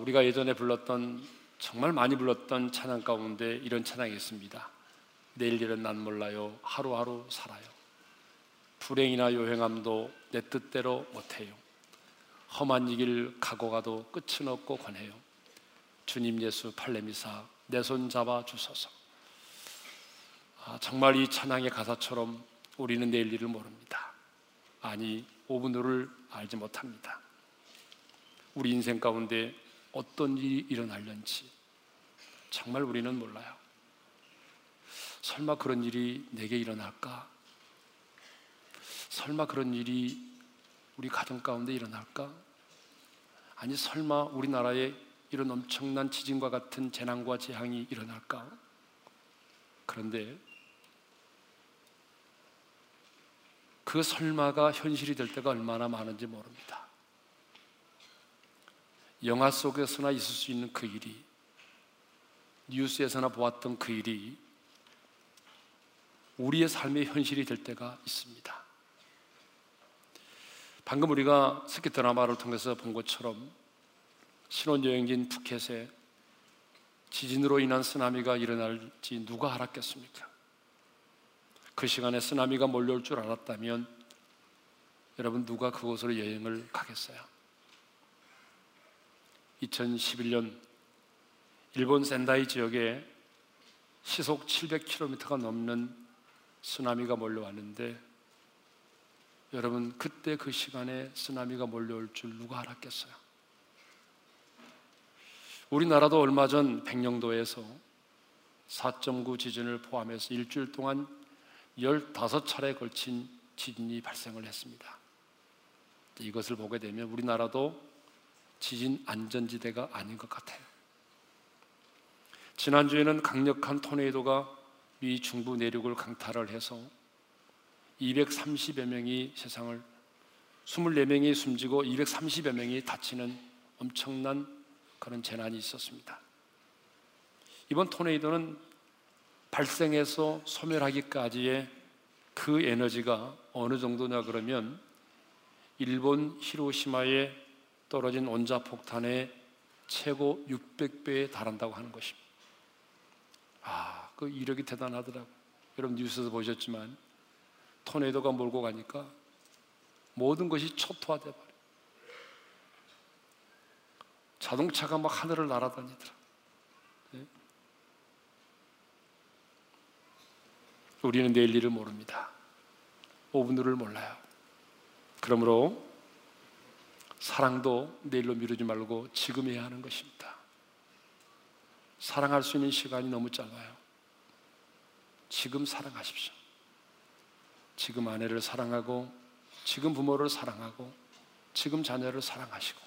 어, 우리가 예전에 불렀던 정말 많이 불렀던 찬양 가운데 이런 찬양이 있습니다. 내일 일은 난 몰라요. 하루하루 살아요. 불행이나 요행함도 내 뜻대로 못해요. 험한 이 길 가고 가도 끝은 없고 권해요. 주님 예수 팔레미사 내 손 잡아 주소서. 아, 정말 이 찬양의 가사처럼 우리는 내일 일을 모릅니다. 아니 오분 후를 알지 못합니다. 우리 인생 가운데 어떤 일이 일어날는지 정말 우리는 몰라요. 설마 그런 일이 내게 일어날까? 설마 그런 일이 우리 가정 가운데 일어날까? 아니 설마 우리나라에 이런 엄청난 지진과 같은 재난과 재앙이 일어날까? 그런데 그 설마가 현실이 될 때가 얼마나 많은지 모릅니다. 영화 속에서나 있을 수 있는 그 일이 뉴스에서나 보았던 그 일이 우리의 삶의 현실이 될 때가 있습니다. 방금 우리가 스키 드라마를 통해서 본 것처럼 신혼여행지인 푸켓에 지진으로 인한 쓰나미가 일어날지 누가 알았겠습니까? 그 시간에 쓰나미가 몰려올 줄 알았다면 여러분 누가 그곳으로 여행을 가겠어요? 2011년 일본 센다이 지역에 시속 700km가 넘는 쓰나미가 몰려왔는데 여러분 그때 그 시간에 쓰나미가 몰려올 줄 누가 알았겠어요? 우리나라도 얼마 전 백령도에서 4.9 지진을 포함해서 일주일 동안 15차례 걸친 지진이 발생을 했습니다. 이것을 보게 되면 우리나라도 지진 안전지대가 아닌 것 같아요. 지난주에는 강력한 토네이도가 미 중부 내륙을 강타를 해서 230여 명이 세상을 24명이 숨지고 230여 명이 다치는 엄청난 그런 재난이 있었습니다. 이번 토네이도는 발생해서 소멸하기까지의 그 에너지가 어느 정도냐 그러면 일본 히로시마에 떨어진 원자폭탄의 최고 600배에 달한다고 하는 것입니다. 아, 그 이력이 대단하더라고. 여러분 뉴스에서 보셨지만 토네이도가 몰고 가니까 모든 것이 초토화돼 버려. 자동차가 막 하늘을 날아다니더라. 네? 우리는 내일 일을 모릅니다. 5분 후를 몰라요. 그러므로 사랑도 내일로 미루지 말고 지금 해야 하는 것입니다. 사랑할 수 있는 시간이 너무 짧아요. 지금 사랑하십시오. 지금 아내를 사랑하고, 지금 부모를 사랑하고, 지금 자녀를 사랑하시고,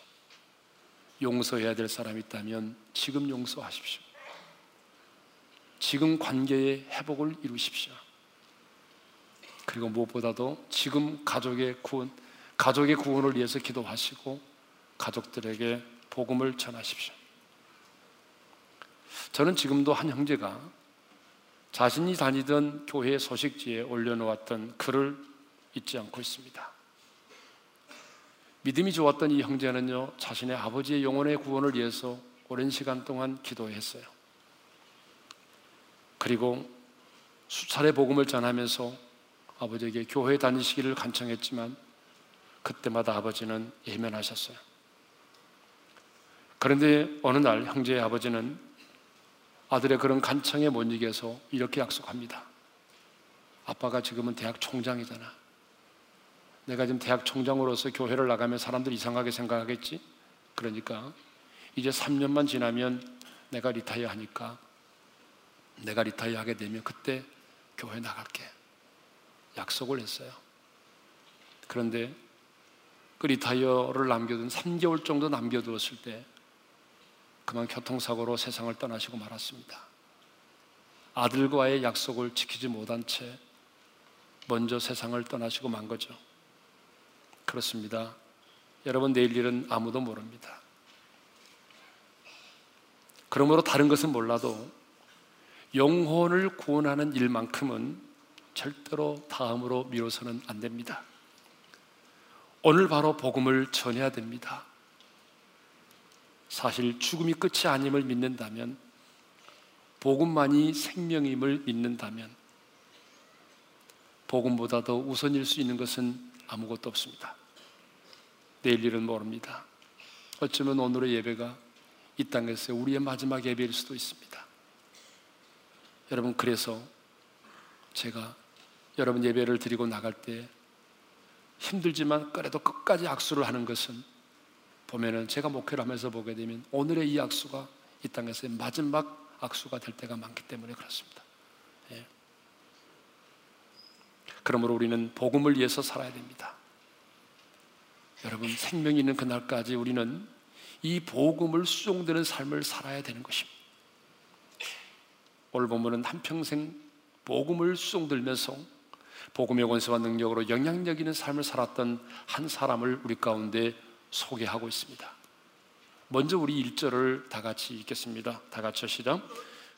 용서해야 될 사람이 있다면 지금 용서하십시오. 지금 관계의 회복을 이루십시오. 그리고 무엇보다도 지금 가족의 구원, 가족의 구원을 위해서 기도하시고 가족들에게 복음을 전하십시오. 저는 지금도 한 형제가 자신이 다니던 교회 소식지에 올려놓았던 글을 잊지 않고 있습니다. 믿음이 좋았던 이 형제는요, 자신의 아버지의 영혼의 구원을 위해서 오랜 시간 동안 기도했어요. 그리고 수차례 복음을 전하면서 아버지에게 교회 다니시기를 간청했지만 그때마다 아버지는 예면하셨어요. 그런데 어느 날 형제의 아버지는 아들의 그런 간청에 못 이겨서 이렇게 약속합니다. 아빠가 지금은 대학 총장이잖아. 내가 지금 대학 총장으로서 교회를 나가면 사람들이 이상하게 생각하겠지? 그러니까 이제 3년만 지나면 내가 retire 하니까 내가 retire 하게 되면 그때 교회 나갈게. 약속을 했어요. 그런데 그 retire를 남겨둔 3개월 정도 남겨두었을 때 그만 교통사고로 세상을 떠나시고 말았습니다. 아들과의 약속을 지키지 못한 채 먼저 세상을 떠나시고 만 거죠. 그렇습니다. 여러분 내일 일은 아무도 모릅니다. 그러므로 다른 것은 몰라도 영혼을 구원하는 일만큼은 절대로 다음으로 미뤄서는 안 됩니다. 오늘 바로 복음을 전해야 됩니다. 사실 죽음이 끝이 아님을 믿는다면 복음만이 생명임을 믿는다면 복음보다 더 우선일 수 있는 것은 아무것도 없습니다. 내일 일은 모릅니다. 어쩌면 오늘의 예배가 이 땅에서 우리의 마지막 예배일 수도 있습니다. 여러분 그래서 제가 여러분 예배를 드리고 나갈 때 힘들지만 그래도 끝까지 악수를 하는 것은 보면은 제가 목회를 하면서 보게 되면 오늘의 이 악수가 이 땅에서의 마지막 악수가 될 때가 많기 때문에 그렇습니다. 예. 그러므로 우리는 복음을 위해서 살아야 됩니다. 여러분 생명이 있는 그날까지 우리는 이 복음을 수종되는 삶을 살아야 되는 것입니다. 오늘 본문은 한평생 복음을 수종들면서 복음의 권세와 능력으로 영향력 있는 삶을 살았던 한 사람을 우리 가운데 소개하고 있습니다. 먼저 우리 1절을 다 같이 읽겠습니다. 다 같이 시작.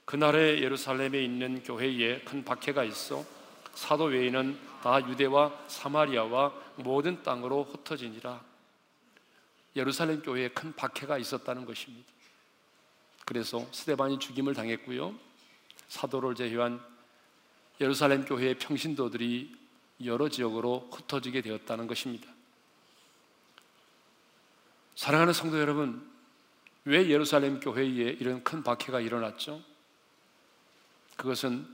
그날에 예루살렘에 있는 교회에 큰 박해가 있어 사도 외에는 다 유대와 사마리아와 모든 땅으로 흩어지니라. 예루살렘 교회에 큰 박해가 있었다는 것입니다. 그래서 스데반이 죽임을 당했고요. 사도를 제외한 예루살렘 교회의 평신도들이 여러 지역으로 흩어지게 되었다는 것입니다. 사랑하는 성도 여러분, 왜 예루살렘 교회에 이런 큰 박해가 일어났죠? 그것은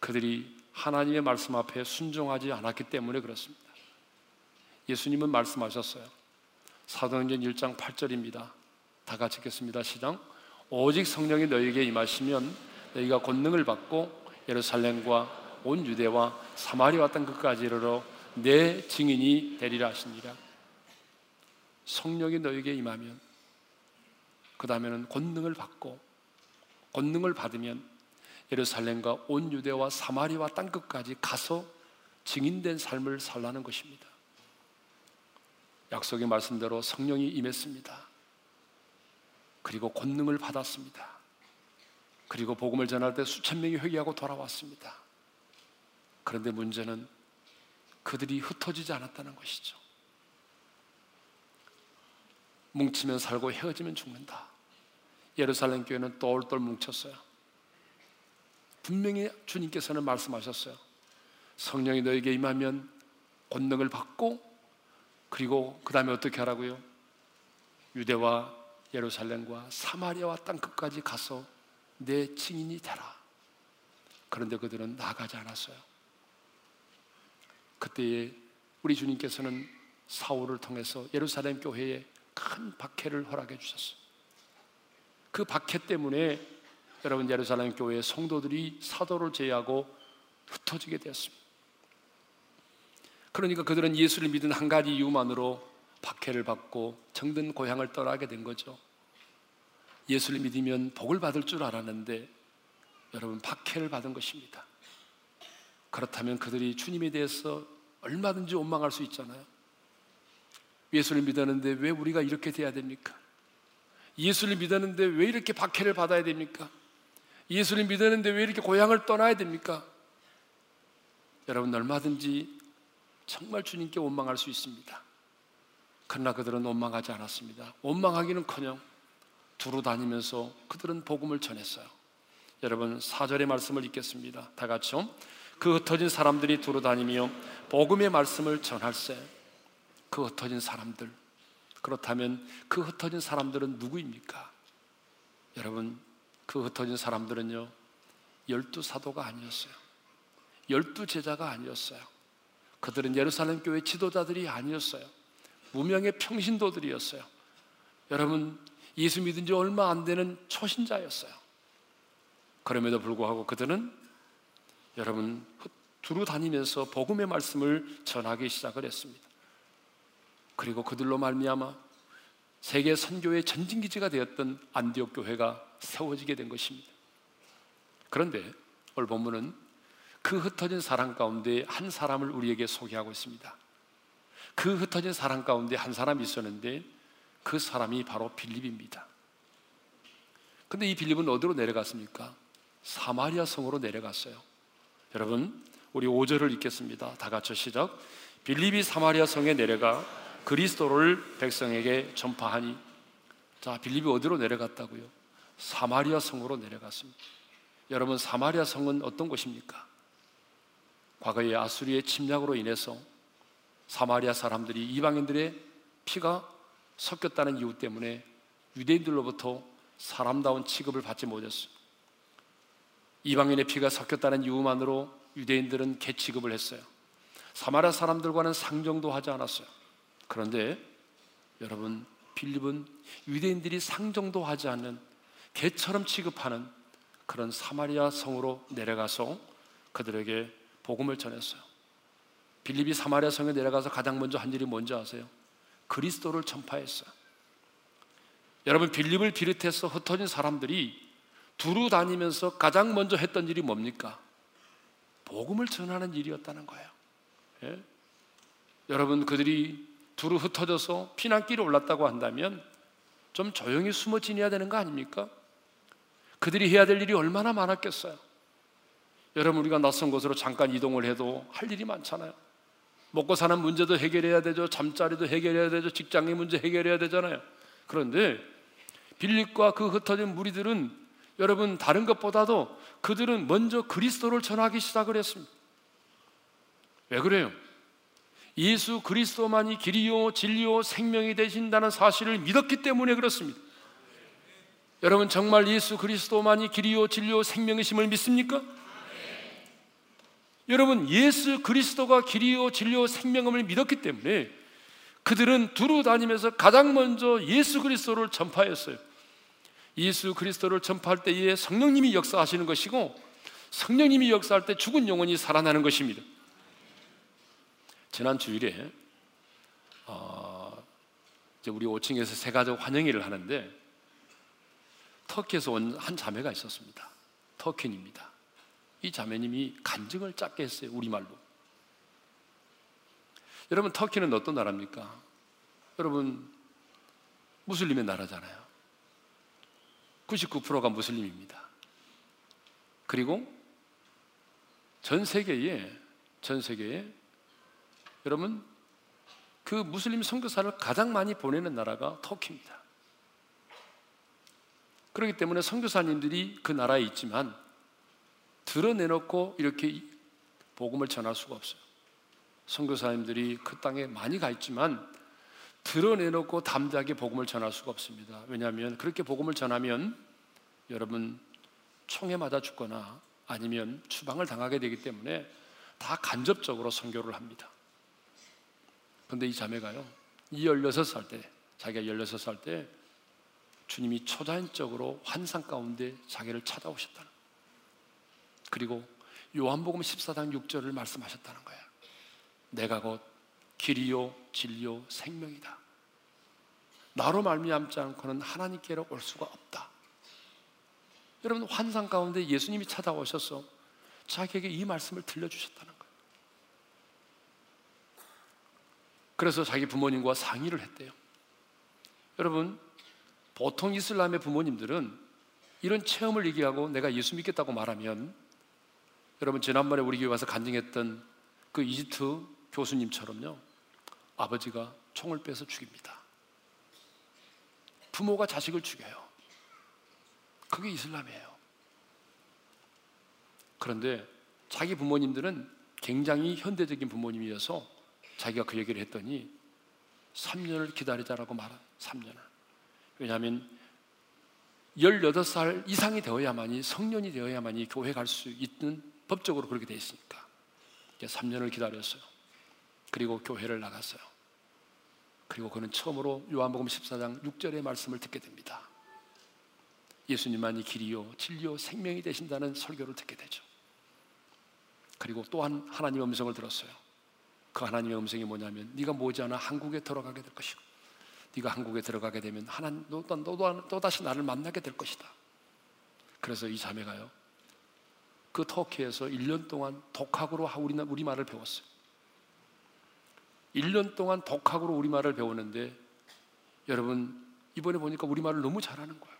그들이 하나님의 말씀 앞에 순종하지 않았기 때문에 그렇습니다. 예수님은 말씀하셨어요. 사도행전 1장 8절입니다. 다 같이 읽겠습니다. 시작. 오직 성령이 너에게 임하시면 너희가 권능을 받고 예루살렘과 온 유대와 사마리아 땅 끝까지 이르러 내 증인이 되리라 하시니라. 성령이 너에게 임하면 그 다음에는 권능을 받고 권능을 받으면 예루살렘과 온 유대와 사마리아 땅 끝까지 가서 증인된 삶을 살라는 것입니다. 약속의 말씀대로 성령이 임했습니다. 그리고 권능을 받았습니다. 그리고 복음을 전할 때 수천 명이 회개하고 돌아왔습니다. 그런데 문제는 그들이 흩어지지 않았다는 것이죠. 뭉치면 살고 헤어지면 죽는다. 예루살렘 교회는 똘똘 뭉쳤어요. 분명히 주님께서는 말씀하셨어요. 성령이 너에게 임하면 권능을 받고 그리고 그 다음에 어떻게 하라고요? 유대와 예루살렘과 사마리아와 땅 끝까지 가서 내 증인이 되라. 그런데 그들은 나가지 않았어요. 그때에 우리 주님께서는 사울을 통해서 예루살렘 교회에 큰 박해를 허락해 주셨어요. 그 박해 때문에 여러분 예루살렘 교회 성도들이 사도를 제외하고 흩어지게 되었습니다. 그러니까 그들은 예수를 믿은 한 가지 이유만으로 박해를 받고 정든 고향을 떠나게 된 거죠. 예수를 믿으면 복을 받을 줄 알았는데 여러분 박해를 받은 것입니다. 그렇다면 그들이 주님에 대해서 얼마든지 원망할 수 있잖아요. 예수를 믿었는데 왜 우리가 이렇게 돼야 됩니까? 예수를 믿었는데 왜 이렇게 박해를 받아야 됩니까? 예수를 믿었는데 왜 이렇게 고향을 떠나야 됩니까? 여러분 얼마든지 정말 주님께 원망할 수 있습니다. 그러나 그들은 원망하지 않았습니다. 원망하기는커녕 두루 다니면서 그들은 복음을 전했어요. 여러분 사절의 말씀을 읽겠습니다. 다 같이요. 그 흩어진 사람들이 두루 다니며 복음의 말씀을 전할세. 그 흩어진 사람들. 그렇다면 그 흩어진 사람들은 누구입니까? 여러분 그 흩어진 사람들은요 열두 사도가 아니었어요. 열두 제자가 아니었어요. 그들은 예루살렘 교회 지도자들이 아니었어요. 무명의 평신도들이었어요. 여러분 예수 믿은 지 얼마 안 되는 초신자였어요. 그럼에도 불구하고 그들은 여러분 두루 다니면서 복음의 말씀을 전하기 시작을 했습니다. 그리고 그들로 말미암아 세계 선교의 전진 기지가 되었던 안디옥 교회가 세워지게 된 것입니다. 그런데 오늘 본문은 그 흩어진 사람 가운데 한 사람을 우리에게 소개하고 있습니다. 그 흩어진 사람 가운데 한 사람이 있었는데 그 사람이 바로 빌립입니다. 근데 이 빌립은 어디로 내려갔습니까? 사마리아 성으로 내려갔어요. 여러분, 우리 5절을 읽겠습니다. 다 같이 시작. 빌립이 사마리아 성에 내려가 그리스도를 백성에게 전파하니 자, 빌립이 어디로 내려갔다고요? 사마리아 성으로 내려갔습니다. 여러분, 사마리아 성은 어떤 곳입니까? 과거에 아수리의 침략으로 인해서 사마리아 사람들이 이방인들의 피가 섞였다는 이유 때문에 유대인들로부터 사람다운 취급을 받지 못했어요. 이방인의 피가 섞였다는 이유만으로 유대인들은 개 취급을 했어요. 사마리아 사람들과는 상정도 하지 않았어요. 그런데 여러분 빌립은 유대인들이 상정도 하지 않는 개처럼 취급하는 그런 사마리아 성으로 내려가서 그들에게 복음을 전했어요. 빌립이 사마리아 성에 내려가서 가장 먼저 한 일이 뭔지 아세요? 그리스도를 전파했어요. 여러분 빌립을 비롯해서 흩어진 사람들이 두루 다니면서 가장 먼저 했던 일이 뭡니까? 복음을 전하는 일이었다는 거예요. 예? 여러분 그들이 두루 흩어져서 피난길에 올랐다고 한다면 좀 조용히 숨어 지내야 되는 거 아닙니까? 그들이 해야 될 일이 얼마나 많았겠어요. 여러분 우리가 낯선 곳으로 잠깐 이동을 해도 할 일이 많잖아요. 먹고 사는 문제도 해결해야 되죠. 잠자리도 해결해야 되죠. 직장의 문제 해결해야 되잖아요. 그런데 빌립과 그 흩어진 무리들은 여러분 다른 것보다도 그들은 먼저 그리스도를 전하기 시작을 했습니다. 왜 그래요? 예수 그리스도만이 길이요 진리요 생명이 되신다는 사실을 믿었기 때문에 그렇습니다. 여러분 정말 예수 그리스도만이 길이요 진리요 생명이심을 믿습니까? 여러분 예수 그리스도가 길이요 진리요 생명임을 믿었기 때문에 그들은 두루 다니면서 가장 먼저 예수 그리스도를 전파했어요. 예수 그리스도를 전파할 때에 성령님이 역사하시는 것이고 성령님이 역사할 때 죽은 영혼이 살아나는 것입니다. 지난 주일에 어, 이제 우리 5층에서 세 가족 환영회를 하는데 터키에서 온 한 자매가 있었습니다. 터키입니다. 이 자매님이 간증을 짧게 했어요. 우리말로. 여러분 터키는 어떤 나라입니까? 여러분 무슬림의 나라잖아요. 99%가 무슬림입니다. 그리고 전 세계에 전 세계에 여러분 그 무슬림 선교사를 가장 많이 보내는 나라가 터키입니다. 그렇기 때문에 선교사님들이 그 나라에 있지만 드러내놓고 이렇게 복음을 전할 수가 없어요. 선교사님들이 그 땅에 많이 가 있지만 드러내놓고 담대하게 복음을 전할 수가 없습니다. 왜냐하면 그렇게 복음을 전하면 여러분 총에 맞아 죽거나 아니면 추방을 당하게 되기 때문에 다 간접적으로 선교를 합니다. 그런데 이 자매가요, 이 16살 때, 자기가 16살 때 주님이 초자연적으로 환상 가운데 자기를 찾아오셨다는 그리고 요한복음 14장 6절을 말씀하셨다는 거예요. 내가 곧 길이요 진리요 생명이다. 나로 말미암지 않고는 하나님께로 올 수가 없다. 여러분 환상 가운데 예수님이 찾아오셔서 자기에게 이 말씀을 들려주셨다는 거예요. 그래서 자기 부모님과 상의를 했대요. 여러분 보통 이슬람의 부모님들은 이런 체험을 얘기하고 내가 예수 믿겠다고 말하면 여러분 지난번에 우리 교회 와서 간증했던 그 이집트 교수님처럼요 아버지가 총을 빼서 죽입니다. 부모가 자식을 죽여요. 그게 이슬람이에요. 그런데 자기 부모님들은 굉장히 현대적인 부모님이어서 자기가 그 얘기를 했더니 3년을 기다리자라고 말한 3년을. 왜냐하면 18살 이상이 되어야만이 성년이 되어야만이 교회 갈 수 있는 법적으로 그렇게 되어 있으니까 3년을 기다렸어요. 그리고 교회를 나갔어요. 그리고 그는 처음으로 요한복음 14장 6절의 말씀을 듣게 됩니다. 예수님만이 길이요 진리요 생명이 되신다는 설교를 듣게 되죠. 그리고 또한 하나님의 음성을 들었어요. 그 하나님의 음성이 뭐냐면 네가 모지않아 한국에 들어가게 될 것이고 네가 한국에 들어가게 되면 하나님 너도, 너도 또 다시 나를 만나게 될 것이다. 그래서 이 자매가요. 그 터키에서 1년 동안 독학으로 우리말을 배웠어요. 1년 동안 독학으로 우리말을 배우는데 여러분 이번에 보니까 우리말을 너무 잘하는 거예요.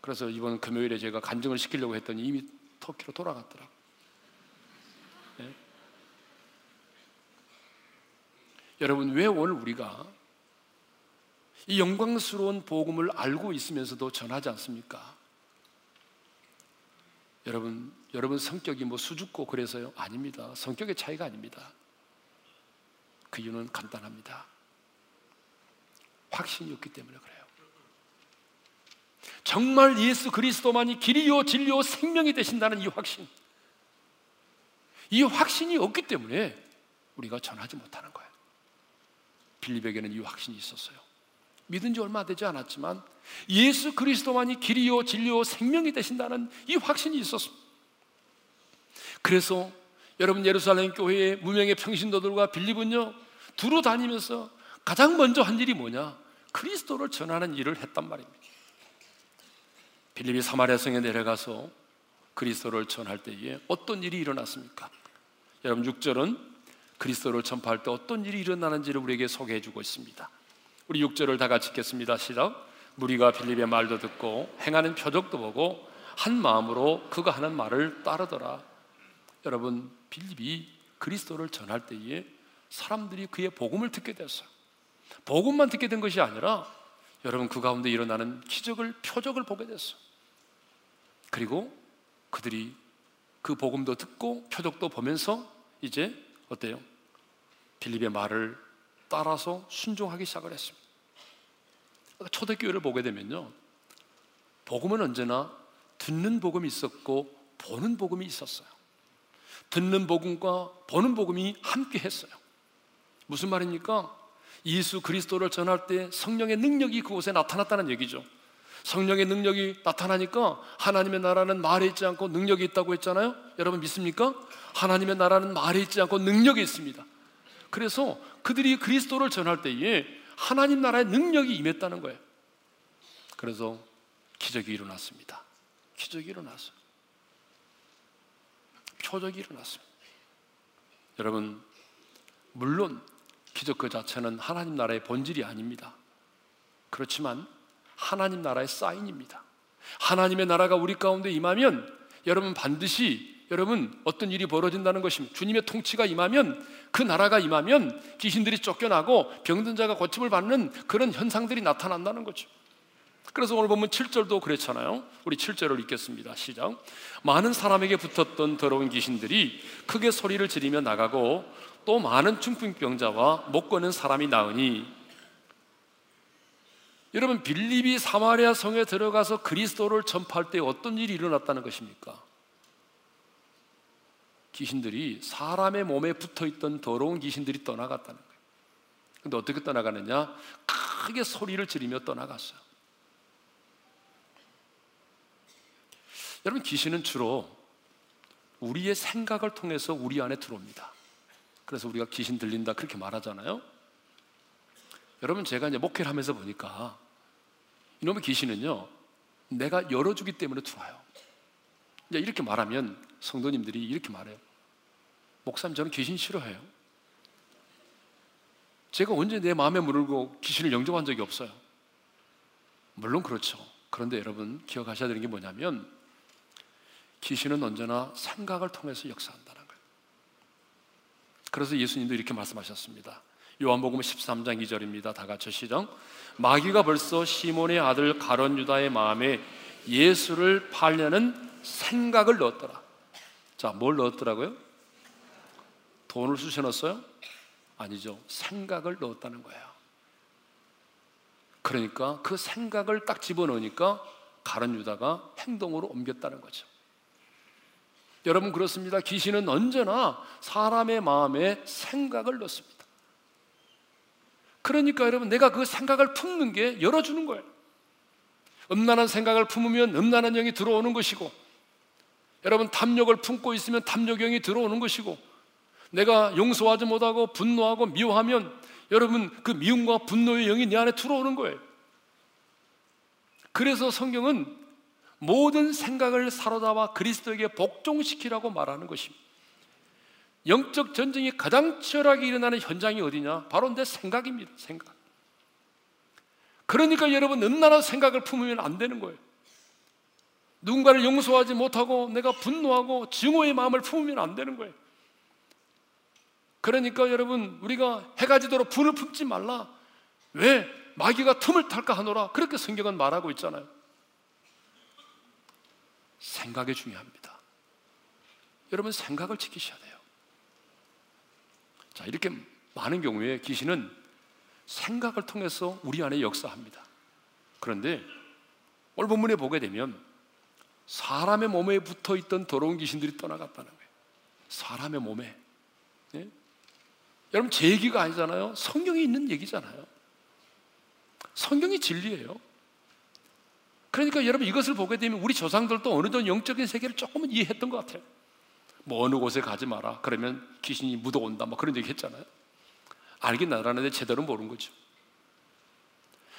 그래서 이번 금요일에 제가 간증을 시키려고 했더니 이미 터키로 돌아갔더라고요. 네? 여러분 왜 오늘 우리가 이 영광스러운 복음을 알고 있으면서도 전하지 않습니까? 여러분, 여러분 성격이 뭐 수줍고 그래서요? 아닙니다. 성격의 차이가 아닙니다. 그 이유는 간단합니다. 확신이 없기 때문에 그래요. 정말 예수 그리스도만이 길이요 진리요 생명이 되신다는 이 확신. 이 확신이 없기 때문에 우리가 전하지 못하는 거예요. 빌립에게는 이 확신이 있었어요. 믿은 지 얼마 되지 않았지만 예수 그리스도만이 길이요 진리요 생명이 되신다는 이 확신이 있었습니다. 그래서 여러분 예루살렘 교회의 무명의 평신도들과 빌립은요 두루 다니면서 가장 먼저 한 일이 뭐냐? 그리스도를 전하는 일을 했단 말입니다. 빌립이 사마리아 성에 내려가서 그리스도를 전할 때에 어떤 일이 일어났습니까? 여러분 6절은 그리스도를 전파할 때 어떤 일이 일어나는지를 우리에게 소개해 주고 있습니다. 우리 6절을 다 같이 읽겠습니다. 시작. 무리가 빌립의 말도 듣고 행하는 표적도 보고 한 마음으로 그가 하는 말을 따르더라. 여러분 빌립이 그리스도를 전할 때에 사람들이 그의 복음을 듣게 됐어요. 복음만 듣게 된 것이 아니라 여러분 그 가운데 일어나는 기적을 표적을 보게 됐어요. 그리고 그들이 그 복음도 듣고 표적도 보면서 이제 어때요? 빌립의 말을 따라서 순종하기 시작을 했습니다. 초대교회를 보게 되면요. 복음은 언제나 듣는 복음이 있었고 보는 복음이 있었어요. 듣는 복음과 보는 복음이 함께 했어요. 무슨 말입니까? 예수 그리스도를 전할 때 성령의 능력이 그곳에 나타났다는 얘기죠. 성령의 능력이 나타나니까 하나님의 나라는 말에 있지 않고 능력이 있다고 했잖아요. 여러분 믿습니까? 하나님의 나라는 말에 있지 않고 능력이 있습니다. 그래서 그들이 그리스도를 전할 때에 하나님 나라의 능력이 임했다는 거예요. 그래서 기적이 일어났습니다. 기적이 일어났어요. 표적이 일어났습니다. 여러분, 물론 기적 그 자체는 하나님 나라의 본질이 아닙니다. 그렇지만 하나님 나라의 사인입니다. 하나님의 나라가 우리 가운데 임하면 여러분 반드시 여러분 어떤 일이 벌어진다는 것입니다. 주님의 통치가 임하면 그 나라가 임하면 귀신들이 쫓겨나고 병든 자가 고침을 받는 그런 현상들이 나타난다는 거죠. 그래서 오늘 보면 7절도 그랬잖아요. 우리 7절을 읽겠습니다. 시작. 많은 사람에게 붙었던 더러운 귀신들이 크게 소리를 지르며 나가고 또 많은 중풍병자와 못 걷는 사람이 나으니 여러분 빌립이 사마리아 성에 들어가서 그리스도를 전파할 때 어떤 일이 일어났다는 것입니까? 귀신들이 사람의 몸에 붙어 있던 더러운 귀신들이 떠나갔다는 거예요. 근데 어떻게 떠나가느냐? 크게 소리를 지르며 떠나갔어요. 여러분 귀신은 주로 우리의 생각을 통해서 우리 안에 들어옵니다. 그래서 우리가 귀신 들린다 그렇게 말하잖아요. 여러분 제가 이제 목회를 하면서 보니까 이놈의 귀신은요 내가 열어주기 때문에 들어와요. 이제 이렇게 말하면 성도님들이 이렇게 말해요. 목사님 저는 귀신 싫어해요. 제가 언제 내 마음에 물고 귀신을 영접한 적이 없어요. 물론 그렇죠. 그런데 여러분 기억하셔야 되는 게 뭐냐면 귀신은 언제나 생각을 통해서 역사한다는 거예요. 그래서 예수님도 이렇게 말씀하셨습니다. 요한복음 13장 2절입니다. 다 같이 시작. 마귀가 벌써 시몬의 아들 가론 유다의 마음에 예수를 팔려는 생각을 넣었더라. 자, 뭘 넣었더라고요? 돈을 쑤셔 넣었어요? 아니죠. 생각을 넣었다는 거예요. 그러니까 그 생각을 딱 집어넣으니까 가론 유다가 행동으로 옮겼다는 거죠. 여러분 그렇습니다. 귀신은 언제나 사람의 마음에 생각을 넣습니다. 그러니까 여러분 내가 그 생각을 품는 게 열어주는 거예요. 음란한 생각을 품으면 음란한 영이 들어오는 것이고 여러분 탐욕을 품고 있으면 탐욕 영이 들어오는 것이고 내가 용서하지 못하고 분노하고 미워하면 여러분 그 미움과 분노의 영이 내 안에 들어오는 거예요. 그래서 성경은 모든 생각을 사로잡아 그리스도에게 복종시키라고 말하는 것입니다. 영적 전쟁이 가장 치열하게 일어나는 현장이 어디냐? 바로 내 생각입니다. 생각. 그러니까 여러분 음란한 생각을 품으면 안 되는 거예요. 누군가를 용서하지 못하고 내가 분노하고 증오의 마음을 품으면 안 되는 거예요. 그러니까 여러분 우리가 해가 지도록 불을 품지 말라. 왜? 마귀가 틈을 탈까 하노라. 그렇게 성경은 말하고 있잖아요. 생각이 중요합니다. 여러분 생각을 지키셔야 돼요. 자, 이렇게 많은 경우에 귀신은 생각을 통해서 우리 안에 역사합니다. 그런데 오늘 본문에 보게 되면 사람의 몸에 붙어 있던 더러운 귀신들이 떠나갔다는 거예요. 사람의 몸에. 네? 여러분 제 얘기가 아니잖아요. 성경에 있는 얘기잖아요. 성경이 진리예요. 그러니까 여러분 이것을 보게 되면 우리 조상들도 어느 정도 영적인 세계를 조금은 이해했던 것 같아요. 뭐 어느 곳에 가지 마라. 그러면 귀신이 묻어온다. 뭐 그런 얘기 했잖아요. 알긴 알았는데 제대로 모르는 거죠.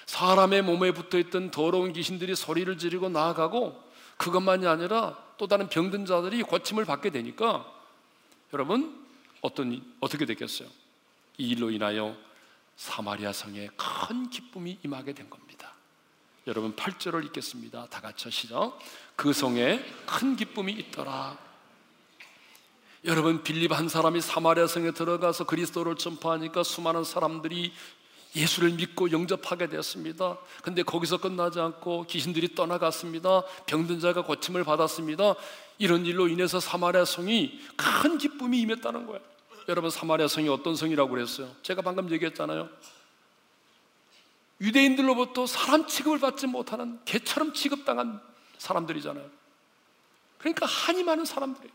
사람의 몸에 붙어 있던 더러운 귀신들이 소리를 지르고 나아가고 그것만이 아니라 또 다른 병든 자들이 고침을 받게 되니까 여러분 어떤 어떻게 됐겠어요? 이 일로 인하여 사마리아 성에 큰 기쁨이 임하게 된 겁니다. 여러분 8절을 읽겠습니다. 다 같이 시작. 그 성에 큰 기쁨이 있더라. 여러분 빌립 한 사람이 사마리아 성에 들어가서 그리스도를 전파하니까 수많은 사람들이 예수를 믿고 영접하게 되었습니다. 근데 거기서 끝나지 않고 귀신들이 떠나갔습니다. 병든 자가 고침을 받았습니다. 이런 일로 인해서 사마리아 성이 큰 기쁨이 임했다는 거예요. 여러분 사마리아 성이 어떤 성이라고 그랬어요? 제가 방금 얘기했잖아요. 유대인들로부터 사람 취급을 받지 못하는 개처럼 취급당한 사람들이잖아요. 그러니까 한이 많은 사람들이에요.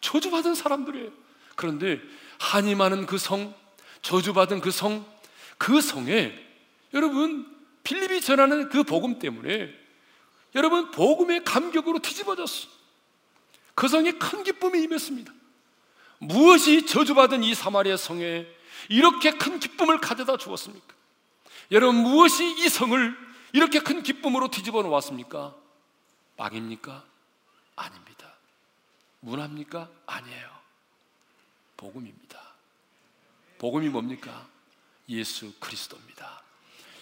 저주받은 사람들이에요. 그런데 한이 많은 그 성, 저주받은 그 성, 그 성에 여러분 필립이 전하는 그 복음 때문에 여러분 복음의 감격으로 뒤집어졌어. 그 성에 큰 기쁨이 임했습니다. 무엇이 저주받은 이 사마리아 성에 이렇게 큰 기쁨을 가져다 주었습니까? 여러분 무엇이 이 성을 이렇게 큰 기쁨으로 뒤집어 놓았습니까? 빵입니까? 아닙니다. 문화입니까? 아니에요. 복음입니다. 복음이 뭡니까? 예수 그리스도입니다.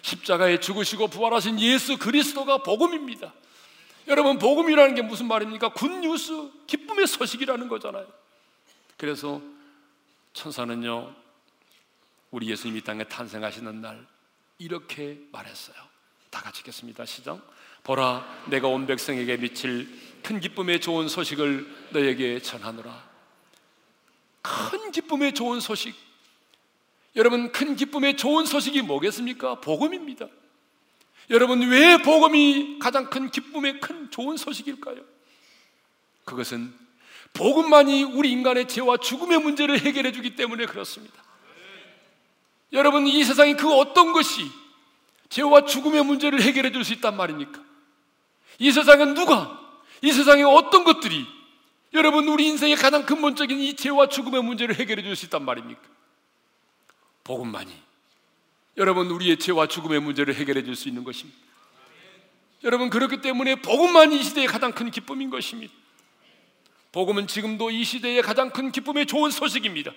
십자가에 죽으시고 부활하신 예수 그리스도가 복음입니다. 여러분 복음이라는 게 무슨 말입니까? 굿뉴스, 기쁨의 소식이라는 거잖아요. 그래서 천사는요, 우리 예수님이 땅에 탄생하시는 날 이렇게 말했어요. 다 같이 읽겠습니다. 시작. 보라, 내가 온 백성에게 미칠 큰 기쁨의 좋은 소식을 너에게 전하노라. 큰 기쁨의 좋은 소식. 여러분, 큰 기쁨의 좋은 소식이 뭐겠습니까? 복음입니다. 여러분, 왜 복음이 가장 큰 기쁨의 큰 좋은 소식일까요? 그것은 복음만이 우리 인간의 죄와 죽음의 문제를 해결해 주기 때문에 그렇습니다. 여러분, 이 세상에 그 어떤 것이 죄와 죽음의 문제를 해결해 줄 수 있단 말입니까? 이 세상에 누가, 이 세상에 어떤 것들이 여러분, 우리 인생의 가장 근본적인 이 죄와 죽음의 문제를 해결해 줄 수 있단 말입니까? 복음만이 여러분, 우리의 죄와 죽음의 문제를 해결해 줄 수 있는 것입니다. 여러분, 그렇기 때문에 복음만이 이 시대의 가장 큰 기쁨인 것입니다. 복음은 지금도 이 시대의 가장 큰 기쁨의 좋은 소식입니다.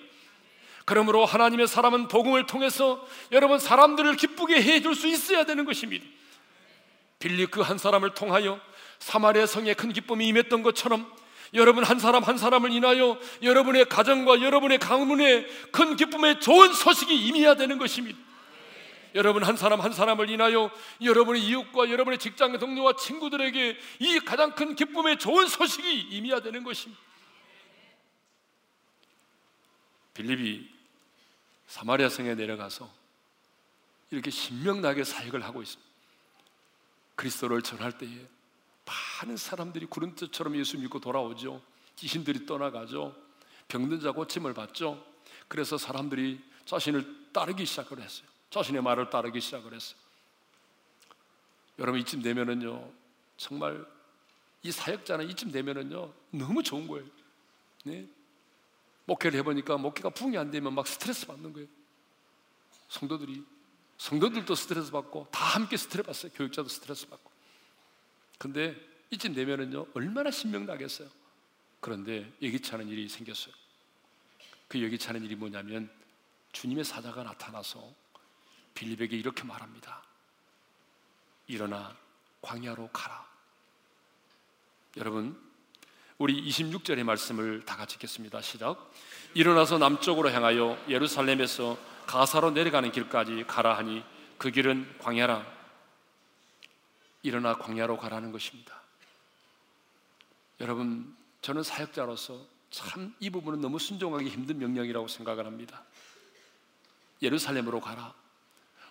그러므로 하나님의 사람은 복음을 통해서 여러분 사람들을 기쁘게 해줄 수 있어야 되는 것입니다. 빌립 그한 사람을 통하여 사마리아 성에 큰 기쁨이 임했던 것처럼 여러분 한 사람 한 사람을 인하여 여러분의 가정과 여러분의 가문에 큰 기쁨의 좋은 소식이 임해야 되는 것입니다. 여러분 한 사람 한 사람을 인하여 여러분의 이웃과 여러분의 직장 동료와 친구들에게 이 가장 큰 기쁨의 좋은 소식이 임해야 되는 것입니다. 빌립이 사마리아 성에 내려가서 이렇게 신명나게 사역을 하고 있습니다. 그리스도를 전할 때에 많은 사람들이 구름처럼 예수 믿고 돌아오죠. 귀신들이 떠나가죠. 병든 자 고침을 받죠. 그래서 사람들이 자신을 따르기 시작을 했어요. 자신의 말을 따르기 시작을 했어요. 여러분 이쯤 되면은요 정말 이 사역자는 이쯤 되면은요 너무 좋은 거예요. 네? 목회를 해보니까 목회가 부응이 안 되면 막 스트레스 받는 거예요. 성도들이 성도들도 스트레스 받고 다 함께 스트레스 받어요. 교육자도 스트레스 받고. 근데 이쯤 되면은요 얼마나 신명 나겠어요. 그런데 예기치 않은 일이 생겼어요. 그 예기치 않은 일이 뭐냐면 주님의 사자가 나타나서 빌립에게 이렇게 말합니다. 일어나 광야로 가라. 여러분, 우리 26절의 말씀을 다 같이 읽겠습니다. 시작. 일어나서 남쪽으로 향하여 예루살렘에서 가사로 내려가는 길까지 가라 하니 그 길은 광야라. 일어나 광야로 가라는 것입니다. 여러분, 저는 사역자로서 참 이 부분은 너무 순종하기 힘든 명령이라고 생각을 합니다. 예루살렘으로 가라.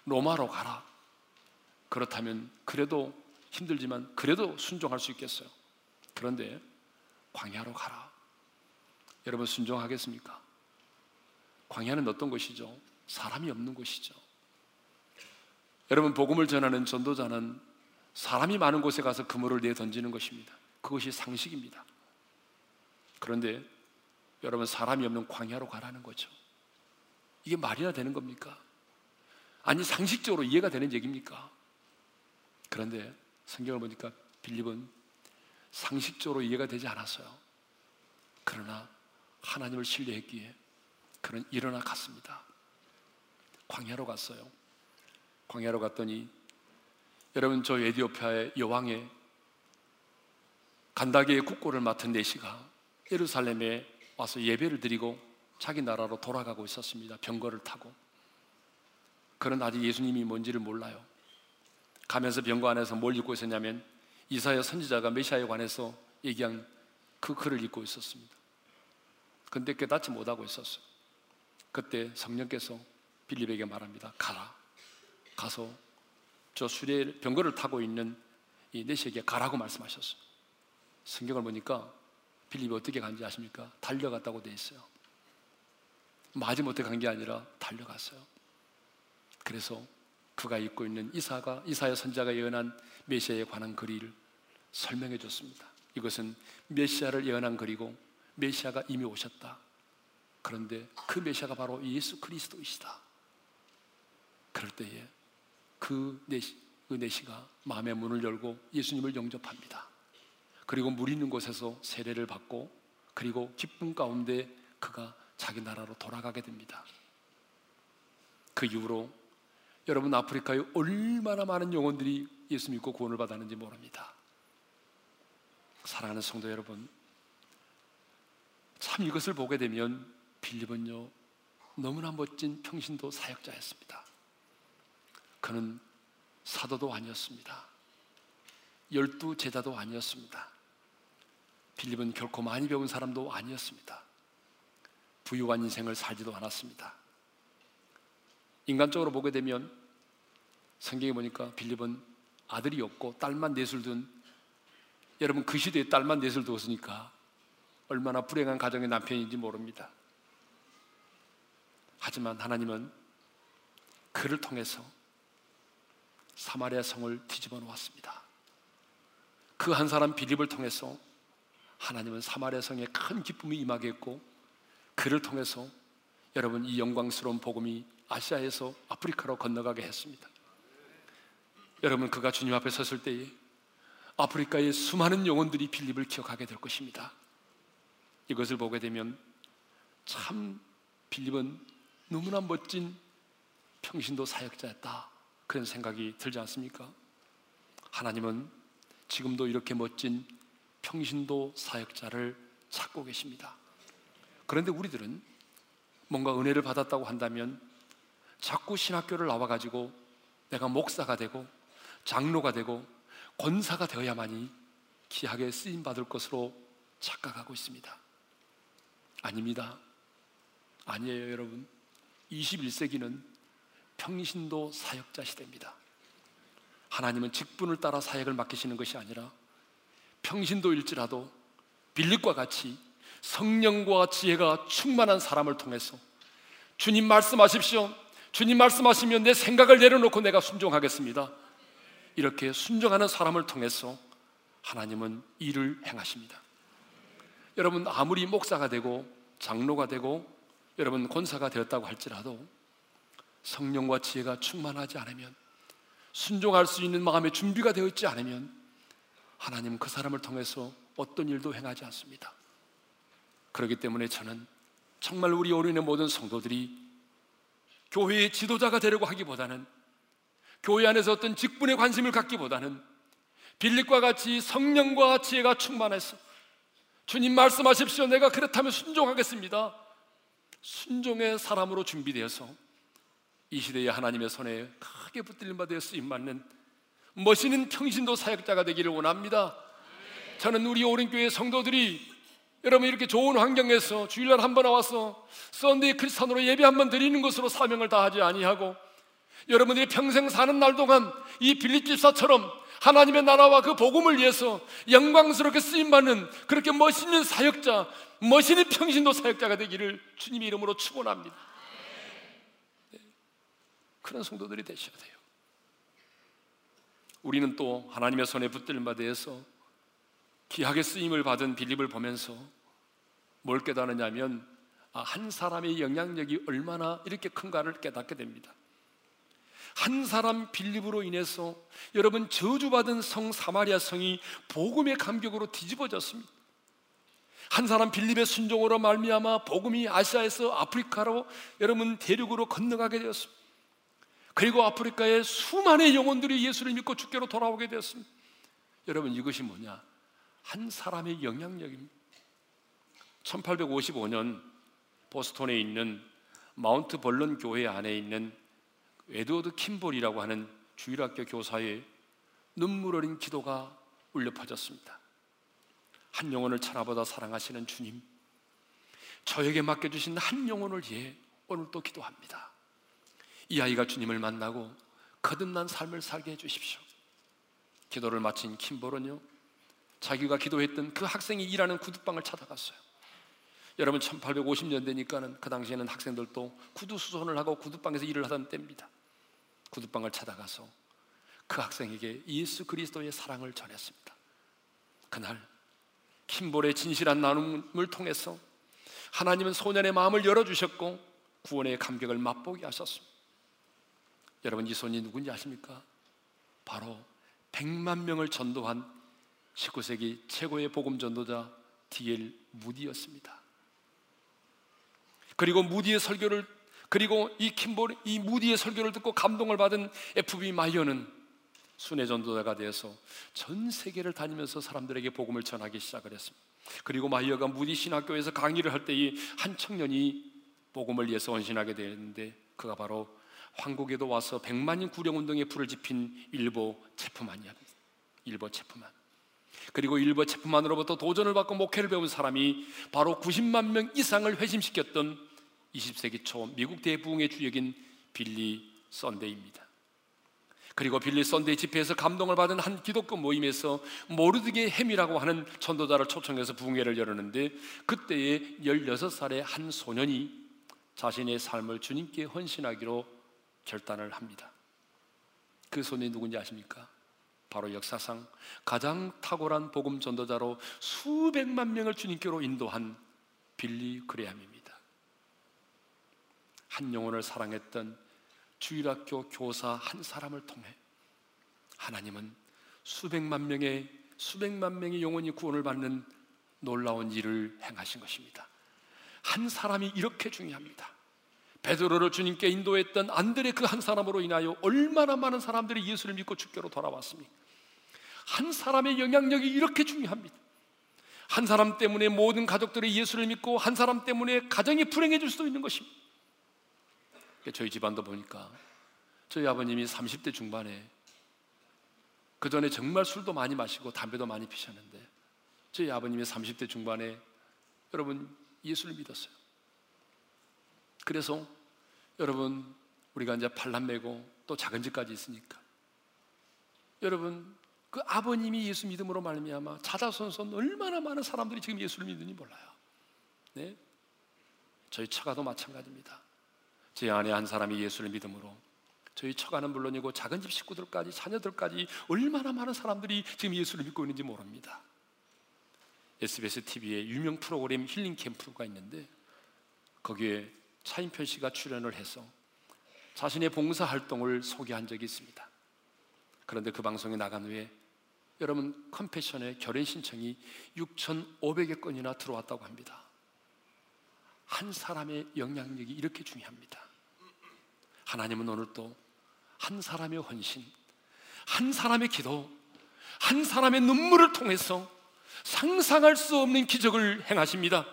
로마로 가라. 그렇다면 그래도 힘들지만 그래도 순종할 수 있겠어요. 그런데 광야로 가라. 여러분 순종하겠습니까? 광야는 어떤 곳이죠? 사람이 없는 곳이죠. 여러분 복음을 전하는 전도자는 사람이 많은 곳에 가서 그물을 내 던지는 것입니다. 그것이 상식입니다. 그런데 여러분 사람이 없는 광야로 가라는 거죠. 이게 말이나 되는 겁니까? 아니 상식적으로 이해가 되는 얘기입니까? 그런데 성경을 보니까 빌립은 상식적으로 이해가 되지 않았어요. 그러나 하나님을 신뢰했기에 그는 일어나 갔습니다. 광야로 갔어요. 광야로 갔더니 여러분 저 에디오피아의 여왕의 간다게의 국고를 맡은 네시가 예루살렘에 와서 예배를 드리고 자기 나라로 돌아가고 있었습니다. 병거를 타고. 그는 아직 예수님이 뭔지를 몰라요. 가면서 병거 안에서 뭘 읽고 있었냐면 이사야 선지자가 메시아에 관해서 얘기한 그 글을 읽고 있었습니다. 근데 깨닫지 못하고 있었어요. 그때 성령께서 빌립에게 말합니다. 가라. 가서 저 수레 병거를 타고 있는 이 내시에게 가라고 말씀하셨어요. 성경을 보니까 빌립이 어떻게 간지 아십니까? 달려갔다고 돼 있어요. 마지못해 간 게 아니라 달려갔어요. 그래서 그가 입고 있는 이사가 이사야 선자가 예언한 메시아에 관한 글을 설명해 줬습니다. 이것은 메시아를 예언한 글이고 메시아가 이미 오셨다. 그런데 그 메시아가 바로 예수 그리스도이시다. 그럴 때에 그 내시, 그 내시가 마음의 문을 열고 예수님을 영접합니다. 그리고 물 있는 곳에서 세례를 받고 그리고 기쁨 가운데 그가 자기 나라로 돌아가게 됩니다. 그 이후로 여러분 아프리카에 얼마나 많은 영혼들이 예수 믿고 구원을 받았는지 모릅니다. 사랑하는 성도 여러분, 참 이것을 보게 되면 빌립은요 너무나 멋진 평신도 사역자였습니다. 그는 사도도 아니었습니다. 열두 제자도 아니었습니다. 빌립은 결코 많이 배운 사람도 아니었습니다. 부유한 인생을 살지도 않았습니다. 인간적으로 보게 되면 성경에 보니까 빌립은 아들이 없고 딸만 넷을 둔 여러분 그 시대에 딸만 넷을 두었으니까 얼마나 불행한 가정의 남편인지 모릅니다. 하지만 하나님은 그를 통해서 사마리아 성을 뒤집어 놓았습니다. 그 한 사람 빌립을 통해서 하나님은 사마리아 성에 큰 기쁨이 임하게 했고 그를 통해서 여러분 이 영광스러운 복음이 아시아에서 아프리카로 건너가게 했습니다. 여러분 그가 주님 앞에 섰을 때에 아프리카의 수많은 영혼들이 빌립을 기억하게 될 것입니다. 이것을 보게 되면 참 빌립은 너무나 멋진 평신도 사역자였다. 그런 생각이 들지 않습니까? 하나님은 지금도 이렇게 멋진 평신도 사역자를 찾고 계십니다. 그런데 우리들은 뭔가 은혜를 받았다고 한다면 자꾸 신학교를 나와가지고 내가 목사가 되고 장로가 되고 권사가 되어야만이 귀하게 쓰임 받을 것으로 착각하고 있습니다. 아닙니다. 아니에요, 여러분. 21세기는 평신도 사역자 시대입니다. 하나님은 직분을 따라 사역을 맡기시는 것이 아니라 평신도일지라도 빌립과 같이 성령과 지혜가 충만한 사람을 통해서 주님 말씀하십시오. 주님 말씀하시면 내 생각을 내려놓고 내가 순종하겠습니다. 이렇게 순종하는 사람을 통해서 하나님은 일을 행하십니다. 여러분 아무리 목사가 되고 장로가 되고 여러분 권사가 되었다고 할지라도 성령과 지혜가 충만하지 않으면 순종할 수 있는 마음의 준비가 되어 있지 않으면 하나님 그 사람을 통해서 어떤 일도 행하지 않습니다. 그렇기 때문에 저는 정말 우리 어린의 모든 성도들이 교회의 지도자가 되려고 하기보다는 교회 안에서 어떤 직분에 관심을 갖기보다는 빌립과 같이 성령과 지혜가 충만해서 주님 말씀하십시오. 내가 그렇다면 순종하겠습니다. 순종의 사람으로 준비되어서 이 시대에 하나님의 손에 크게 붙들림 받아 쓰임 받는 멋있는 평신도 사역자가 되기를 원합니다. 저는 우리 오륜교회 성도들이 여러분 이렇게 좋은 환경에서 주일날 한 번 나와서 Sunday Christian으로 예배 한 번 드리는 것으로 사명을 다하지 아니하고 여러분들이 평생 사는 날 동안 이 빌립 집사처럼 하나님의 나라와 그 복음을 위해서 영광스럽게 쓰임 받는 그렇게 멋있는 사역자, 멋있는 평신도 사역자가 되기를 주님의 이름으로 축원합니다. 네. 그런 성도들이 되셔야 돼요. 우리는 또 하나님의 손에 붙들림 받아서 귀하게 쓰임을 받은 빌립을 보면서 뭘 깨달았냐면 아, 한 사람의 영향력이 얼마나 이렇게 큰가를 깨닫게 됩니다. 한 사람 빌립으로 인해서 여러분 저주받은 성 사마리아 성이 복음의 감격으로 뒤집어졌습니다. 한 사람 빌립의 순종으로 말미암아 복음이 아시아에서 아프리카로 여러분 대륙으로 건너가게 되었습니다. 그리고 아프리카에 수많은 영혼들이 예수를 믿고 주께로 돌아오게 되었습니다. 여러분 이것이 뭐냐? 한 사람의 영향력입니다. 1855년 보스턴에 있는 마운트 벌런 교회 안에 있는 에드워드 킴볼이라고 하는 주일학교 교사의 눈물 어린 기도가 울려 퍼졌습니다. 한 영혼을 차나보다 사랑하시는 주님, 저에게 맡겨주신 한 영혼을 위해 오늘 또 기도합니다. 이 아이가 주님을 만나고 거듭난 삶을 살게 해주십시오. 기도를 마친 킴볼은요, 자기가 기도했던 그 학생이 일하는 구두방을 찾아갔어요. 여러분 1850년대니까는 그 당시에는 학생들도 구두 수선을 하고 구두방에서 일을 하던 때입니다. 구두방을 찾아가서 그 학생에게 예수 그리스도의 사랑을 전했습니다. 그날 킴볼의 진실한 나눔을 통해서 하나님은 소년의 마음을 열어주셨고 구원의 감격을 맛보게 하셨습니다. 여러분 이 소년이 누군지 아십니까? 바로 100만 명을 전도한 19세기 최고의 복음 전도자 D.L. 무디였습니다. 그리고 무디의 설교를 그리고 이 킴볼 이 무디의 설교를 듣고 감동을 받은 F.B. 마이어는 순회 전도자가 되어서 전 세계를 다니면서 사람들에게 복음을 전하기 시작을 했습니다. 그리고 마이어가 무디 신학교에서 강의를 할 때에 한 청년이 복음을 위해서 헌신하게 되는데 그가 바로 한국에도 와서 백만인 구령 운동에 불을 지핀 윌버 체프만이었습니다. 윌버 체프만. 그리고 윌버 체프만으로부터 도전을 받고 목회를 배운 사람이 바로 90만 명 이상을 회심시켰던 20세기 초 미국 대부흥의 주역인 빌리 썬데이입니다. 그리고 빌리 썬데이 집회에서 감동을 받은 한 기독교 모임에서 모르드개 햄이라고 하는 전도자를 초청해서 부흥회를 열었는데 그때에 16살의 한 소년이 자신의 삶을 주님께 헌신하기로 결단을 합니다. 그 소년이 누군지 아십니까? 바로 역사상 가장 탁월한 복음 전도자로 수백만 명을 주님께로 인도한 빌리 그레함입니다. 한 영혼을 사랑했던 주일학교 교사 한 사람을 통해 하나님은 수백만 명의 수백만 명의 영혼이 구원을 받는 놀라운 일을 행하신 것입니다. 한 사람이 이렇게 중요합니다. 베드로를 주님께 인도했던 안드레 그 한 사람으로 인하여 얼마나 많은 사람들이 예수를 믿고 주께로 돌아왔습니까? 한 사람의 영향력이 이렇게 중요합니다. 한 사람 때문에 모든 가족들이 예수를 믿고 한 사람 때문에 가정이 불행해질 수도 있는 것입니다. 저희 집안도 보니까 저희 아버님이 30대 중반에 그 전에 정말 술도 많이 마시고 담배도 많이 피셨는데 저희 아버님이 30대 중반에 여러분 예수를 믿었어요. 그래서 여러분 우리가 이제 팔남 매고 또 작은 집까지 있으니까 여러분 그 아버님이 예수 믿음으로 말미암아 자자손손 얼마나 많은 사람들이 지금 예수를 믿는지 몰라요. 네? 저희 처가도 마찬가지입니다. 제 아내 한 사람이 예수를 믿음으로 저희 처가는 물론이고 작은 집 식구들까지 자녀들까지 얼마나 많은 사람들이 지금 예수를 믿고 있는지 모릅니다. SBS TV에 유명 프로그램 힐링 캠프가 있는데 거기에 차인편 씨가 출연을 해서 자신의 봉사 활동을 소개한 적이 있습니다. 그런데 그 방송에 나간 후에 여러분 컴패션의 결혼 신청이 6,500여 건이나 들어왔다고 합니다. 한 사람의 영향력이 이렇게 중요합니다. 하나님은 오늘 또 한 사람의 헌신, 한 사람의 기도, 한 사람의 눈물을 통해서 상상할 수 없는 기적을 행하십니다.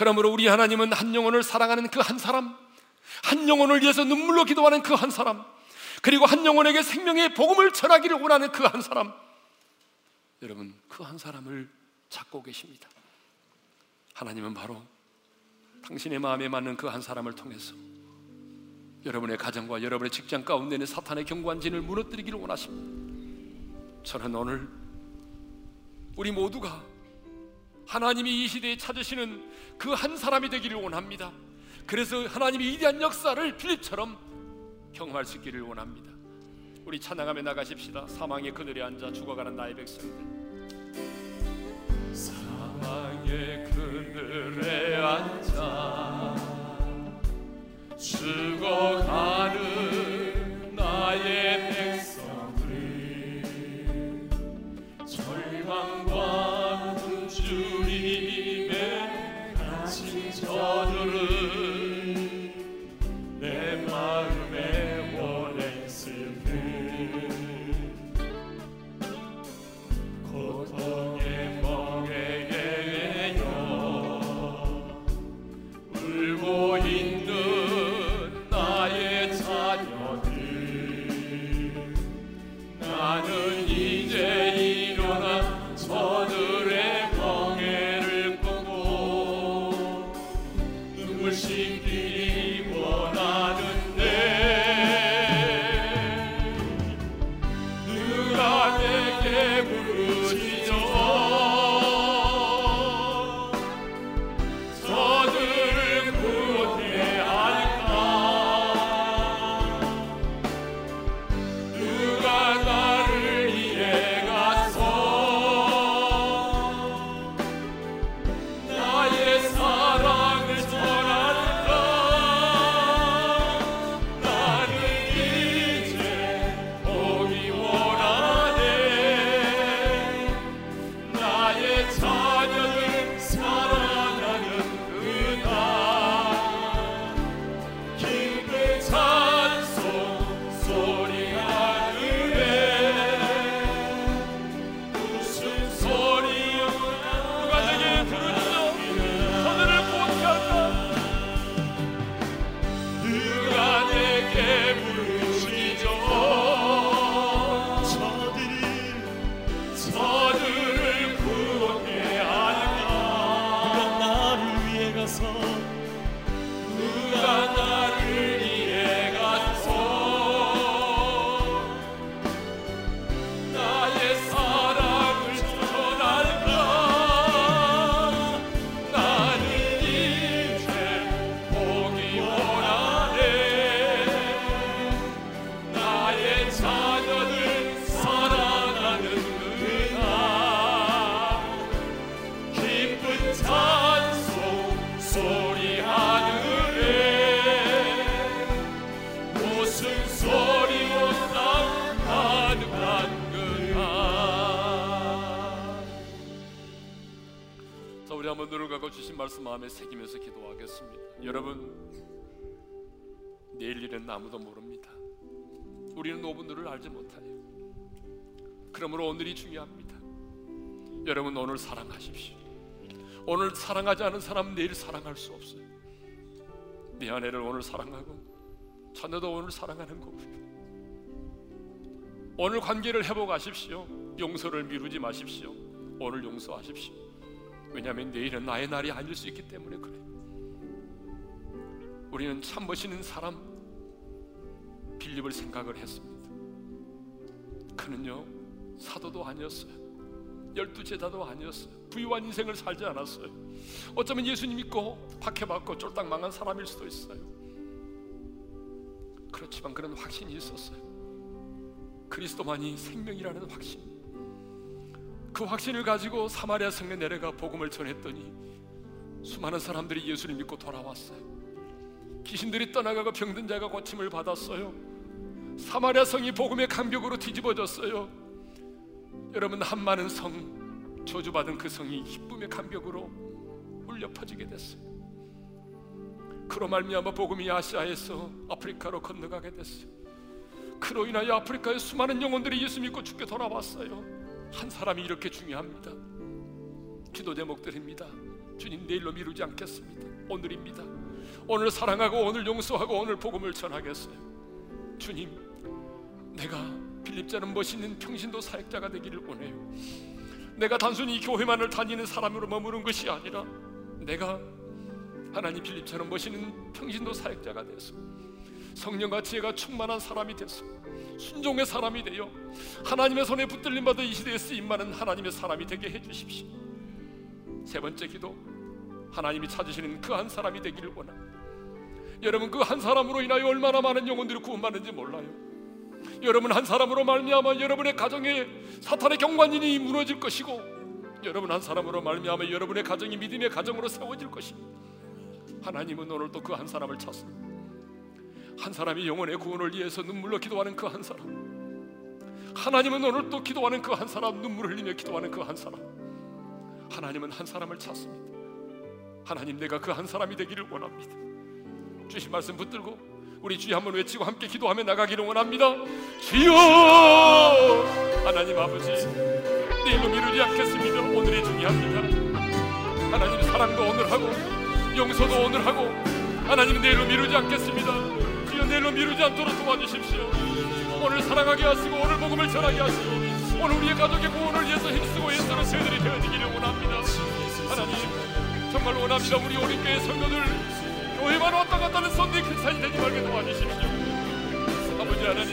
그러므로 우리 하나님은 한 영혼을 사랑하는 그 한 사람, 한 영혼을 위해서 눈물로 기도하는 그 한 사람, 그리고 한 영혼에게 생명의 복음을 전하기를 원하는 그 한 사람, 여러분, 그 한 사람을 찾고 계십니다. 하나님은 바로 당신의 마음에 맞는 그 한 사람을 통해서 여러분의 가정과 여러분의 직장 가운데 는 사탄의 경관진을 무너뜨리기를 원하십니다. 저는 오늘 우리 모두가 하나님이 이 시대에 찾으시는 그 한 사람이 되기를 원합니다. 그래서 하나님이 위대한 역사를 필립처럼 경험할 수 있기를 원합니다. 우리 찬양하며 나가십시다. 사망의 그늘에 앉아 죽어가는 나의 백성들. 사망의 그늘에 앉아 죽어가는 so 내 오늘이 중요합니다 여러분 오늘 사랑하십시오 오늘 사랑하지 않은 사람 내일 사랑할 수 없어요. 내 아내를 오늘 사랑하고 자녀도 오늘 사랑하는 거고요. 오늘 관계를 회복하십시오. 용서를 미루지 마십시오. 오늘 용서하십시오. 왜냐하면 내일은 나의 날이 아닐 수 있기 때문에 그래요. 우리는 참 멋있는 사람 빌립을 생각을 했습니다. 그는요 사도도 아니었어요. 열두 제자도 아니었어요. 부유한 인생을 살지 않았어요. 어쩌면 예수님 믿고 박해받고 쫄딱 망한 사람일 수도 있어요. 그렇지만 그런 확신이 있었어요. 그리스도만이 생명이라는 확신. 그 확신을 가지고 사마리아 성에 내려가 복음을 전했더니 수많은 사람들이 예수를 믿고 돌아왔어요. 귀신들이 떠나가고 병든 자가 고침을 받았어요. 사마리아 성이 복음의 강벽으로 뒤집어졌어요. 여러분 한 많은 성 저주받은 그 성이 기쁨의 강벽으로 울려 퍼지게 됐어요. 그로 말미암아 복음이 아시아에서 아프리카로 건너가게 됐어요. 그로 인하여 아프리카의 수많은 영혼들이 예수 믿고 죽게 돌아왔어요. 한 사람이 이렇게 중요합니다. 기도 제목드립니다. 주님 내일로 미루지 않겠습니다. 오늘입니다. 오늘 사랑하고 오늘 용서하고 오늘 복음을 전하겠어요. 주님, 내가 필립자는 멋있는 평신도 사역자가 되기를 원해요. 내가 단순히 교회만을 다니는 사람으로 머무는 것이 아니라 내가 하나님 필립처럼 멋있는 평신도 사역자가 돼서 성령과 지혜가 충만한 사람이 돼서 순종의 사람이 되어 하나님의 손에 붙들림 받아 이 시대에 쓰임 많은 하나님의 사람이 되게 해 주십시오. 세 번째 기도 하나님이 찾으시는 그 한 사람이 되기를 원합니다. 여러분 그 한 사람으로 인하여 얼마나 많은 영혼들이 구원받는지 몰라요. 여러분 한 사람으로 말미암아 여러분의 가정에 사탄의 경관인이 무너질 것이고 여러분 한 사람으로 말미암아 여러분의 가정이 믿음의 가정으로 세워질 것입니다. 하나님은 오늘 또그한 사람을 찾습니다. 한 사람이 영혼의 구원을 위해서 눈물로 기도하는 그 한 사람. 하나님은 오늘 또 기도하는 그 한 사람, 눈물을 흘리며 기도하는 그 한 사람. 하나님은 한 사람을 찾습니다. 하나님 내가 그 한 사람이 되기를 원합니다. 주신 말씀 붙들고 우리 주여 한번 외치고 함께 기도하며 나가기를 원합니다. 주여 하나님 아버지 내일로 미루지 않겠습니다. 오늘이 중요합니다. 하나님 사랑도 오늘 하고 용서도 오늘 하고 하나님 내일로 미루지 않겠습니다. 주여 내일로 미루지 않도록 도와주십시오. 오늘 사랑하게 하시고 오늘 복음을 전하게 하시고 오늘 우리의 가족의 구원을 위해서 힘쓰고 애쓰는 새들이 되어지기를 원합니다. 하나님 정말 원합니다. 우리 오리교회 성도들 교회만 왔다 갔다 하는 선대 크리스찬이 되지 말게 도와주십시오. 아버지 하나님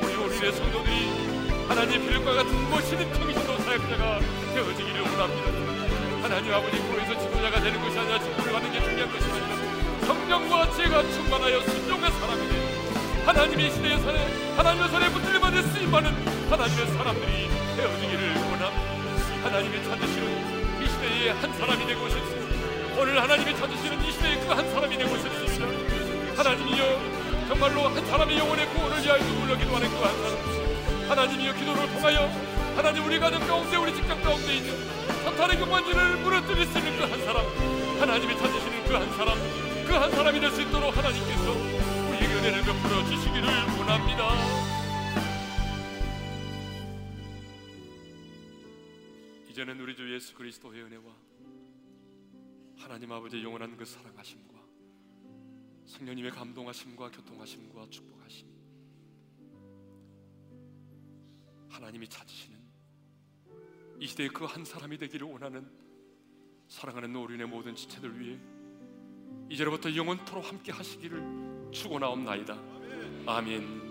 우리 오리의 성도들이 하나님 필요과 같은 멋있는 평신도 사역자가 되어지기를 원합니다. 하나님 아버지 교회에서 지도자가 되는 것이 아니라 지도를 받는 게 중요한 것이 아니라 성령과 지혜가 충만하여 순종의 사람이 되는 하나님의 시대에 사는 하나님의 손에 붙들림받아 쓰임받는 하나님의 사람들이 되어지기를 원합니다. 하나님의 찾으시는 이 시대의 한 사람이 되고 싶습니다. 오늘 하나님이 찾으시는 이 시대의 그 한 사람이 되고 싶습니다. 하나님이여 정말로 한 사람의 영혼의 구원을 위하여 눈물로 기도하는 그 한 사람. 하나님이여 기도를 통하여 하나님 우리 가정 가운데 우리 직장 가운데 있는 사탄의 경관지를 무너뜨릴 수 있는 그 한 사람. 하나님이 찾으시는 그 한 사람. 그 한 사람이 될 수 있도록 하나님께서 우리에게 은혜를 베풀어 주시기를 원합니다. 이제는 우리 주 예수 그리스도의 은혜와 하나님 아버지의 영원한 그 사랑하심과 성령님의 감동하심과 교통하심과 축복하심 하나님이 찾으시는 이 시대의 그 한 사람이 되기를 원하는 사랑하는 노린의 모든 지체들 위해 이제로부터 영원토록 함께 하시기를 축원하옵나이다. 아멘.